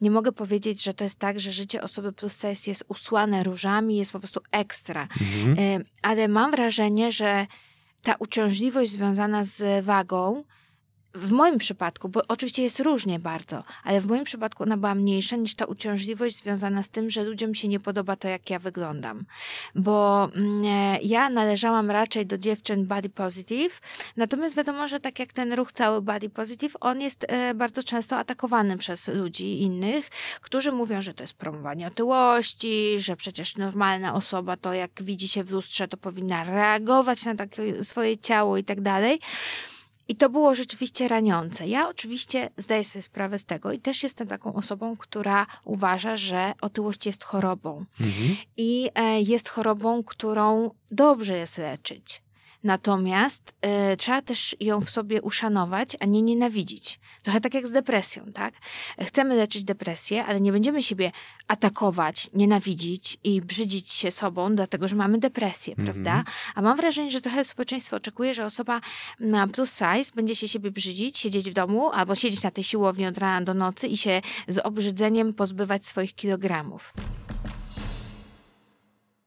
nie mogę powiedzieć, że to jest tak, że życie osoby plus size jest usłane różami, jest po prostu ekstra. Mhm. Ale mam wrażenie, że ta uciążliwość związana z wagą, w moim przypadku, bo oczywiście jest różnie bardzo, ale w moim przypadku ona była mniejsza niż ta uciążliwość związana z tym, że ludziom się nie podoba to, jak ja wyglądam. Bo mm, e, ja należałam raczej do dziewczyn body positive, natomiast wiadomo, że tak jak ten ruch cały body positive, on jest e, bardzo często atakowany przez ludzi innych, którzy mówią, że to jest promowanie otyłości, że przecież normalna osoba to jak widzi się w lustrze, to powinna reagować na takie swoje ciało i tak dalej. I to było rzeczywiście raniące. Ja oczywiście zdaję sobie sprawę z tego i też jestem taką osobą, która uważa, że otyłość jest chorobą. Mhm. I e, jest chorobą, którą dobrze jest leczyć. Natomiast y, trzeba też ją w sobie uszanować, a nie nienawidzić. Trochę tak jak z depresją, tak? Chcemy leczyć depresję, ale nie będziemy siebie atakować, nienawidzić i brzydzić się sobą, dlatego że mamy depresję, mm -hmm. prawda? A mam wrażenie, że trochę społeczeństwo oczekuje, że osoba na plus size będzie się siebie brzydzić, siedzieć w domu albo siedzieć na tej siłowni od rana do nocy i się z obrzydzeniem pozbywać swoich kilogramów.